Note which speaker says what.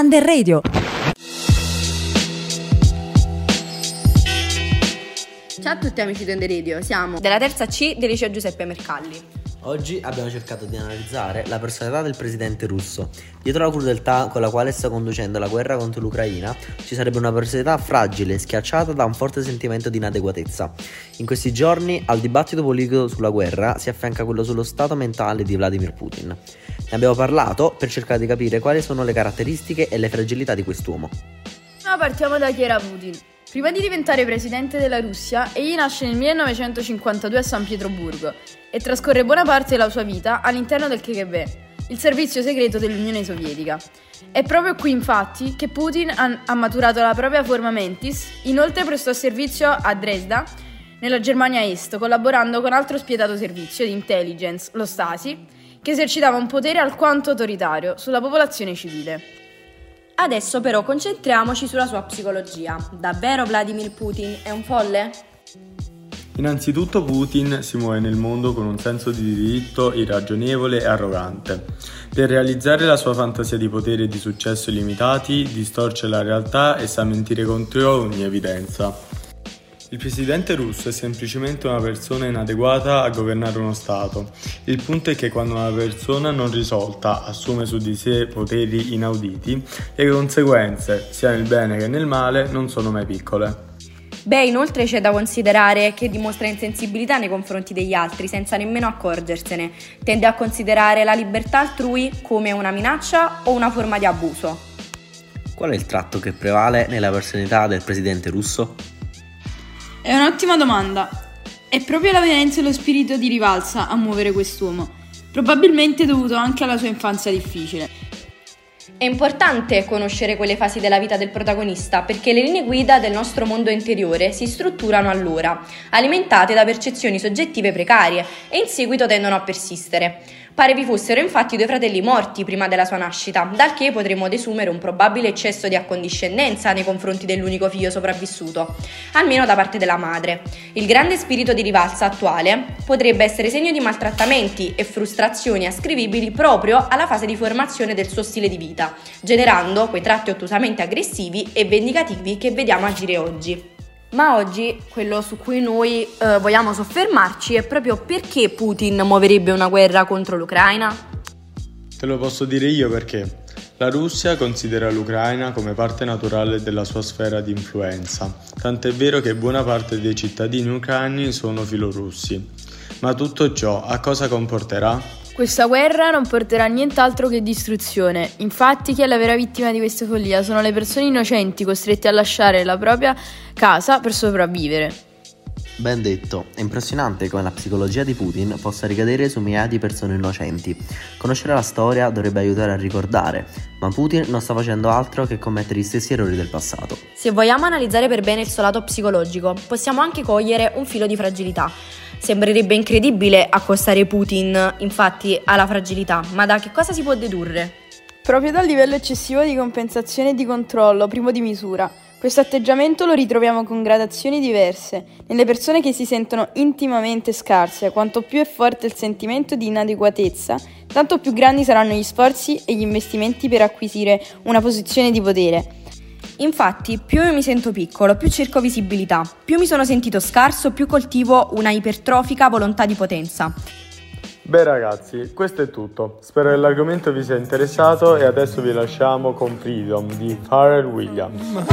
Speaker 1: Under Radio.
Speaker 2: Ciao a tutti amici di Under Radio, siamo
Speaker 3: della terza C del liceo Giuseppe Mercalli.
Speaker 4: Oggi abbiamo cercato di analizzare la personalità del presidente russo. Dietro la crudeltà con la quale sta conducendo la guerra contro l'Ucraina ci sarebbe una personalità fragile, schiacciata da un forte sentimento di inadeguatezza. In questi giorni al dibattito politico sulla guerra si affianca quello sullo stato mentale di Vladimir Putin. Ne abbiamo parlato per cercare di capire quali sono le caratteristiche e le fragilità di quest'uomo.
Speaker 5: No, partiamo da chi era Putin. Prima di diventare presidente della Russia, egli nasce nel 1952 a San Pietroburgo e trascorre buona parte della sua vita all'interno del KGB, il servizio segreto dell'Unione Sovietica. È proprio qui infatti che Putin ha maturato la propria forma mentis, inoltre prestò servizio a Dresda, nella Germania Est, collaborando con altro spietato servizio di intelligence, lo Stasi, che esercitava un potere alquanto autoritario sulla popolazione civile.
Speaker 3: Adesso però concentriamoci sulla sua psicologia. Davvero Vladimir Putin è un folle?
Speaker 6: Innanzitutto Putin si muove nel mondo con un senso di diritto irragionevole e arrogante. Per realizzare la sua fantasia di potere e di successo illimitati, distorce la realtà e sa mentire contro ogni evidenza. Il presidente russo è semplicemente una persona inadeguata a governare uno Stato. Il punto è che quando una persona non risolta assume su di sé poteri inauditi, le conseguenze, sia nel bene che nel male, non sono mai piccole.
Speaker 3: Beh, inoltre c'è da considerare che dimostra insensibilità nei confronti degli altri senza nemmeno accorgersene. Tende a considerare la libertà altrui come una minaccia o una forma di abuso.
Speaker 4: Qual è il tratto che prevale nella personalità del presidente russo?
Speaker 5: È un'ottima domanda. È proprio la violenza e lo spirito di rivalsa a muovere quest'uomo, probabilmente dovuto anche alla sua infanzia difficile.
Speaker 3: È importante conoscere quelle fasi della vita del protagonista perché le linee guida del nostro mondo interiore si strutturano allora, alimentate da percezioni soggettive precarie e in seguito tendono a persistere. Pare vi fossero infatti due fratelli morti prima della sua nascita, dal che potremmo desumere un probabile eccesso di accondiscendenza nei confronti dell'unico figlio sopravvissuto, almeno da parte della madre. Il grande spirito di rivalsa attuale potrebbe essere segno di maltrattamenti e frustrazioni ascrivibili proprio alla fase di formazione del suo stile di vita, generando quei tratti ottusamente aggressivi e vendicativi che vediamo agire oggi. Ma oggi quello su cui noi eh, vogliamo soffermarci è proprio perché Putin muoverebbe una guerra contro l'Ucraina?
Speaker 6: Te lo posso dire io perché. La Russia considera l'Ucraina come parte naturale della sua sfera di influenza, tant'è vero che buona parte dei cittadini ucraini sono filorussi. Ma tutto ciò a cosa comporterà?
Speaker 5: Questa guerra non porterà nient'altro che distruzione. Infatti, chi è la vera vittima di questa follia sono le persone innocenti costrette a lasciare la propria casa per sopravvivere.
Speaker 4: Ben detto, è impressionante come la psicologia di Putin possa ricadere su migliaia di persone innocenti. Conoscere la storia dovrebbe aiutare a ricordare, ma Putin non sta facendo altro che commettere gli stessi errori del passato.
Speaker 3: Se vogliamo analizzare per bene il suo lato psicologico, possiamo anche cogliere un filo di fragilità. Sembrerebbe incredibile accostare Putin, infatti, alla fragilità, ma da che cosa si può dedurre?
Speaker 5: Proprio dal livello eccessivo di compensazione e di controllo, primo di misura. Questo atteggiamento lo ritroviamo con gradazioni diverse. Nelle persone che si sentono intimamente scarse, quanto più è forte il sentimento di inadeguatezza, tanto più grandi saranno gli sforzi e gli investimenti per acquisire una posizione di potere.
Speaker 3: Infatti, più io mi sento piccolo, più cerco visibilità, più mi sono sentito scarso, più coltivo una ipertrofica volontà di potenza.
Speaker 6: Beh ragazzi, questo è tutto. Spero che l'argomento vi sia interessato e adesso vi lasciamo con Freedom di Pharrell Williams.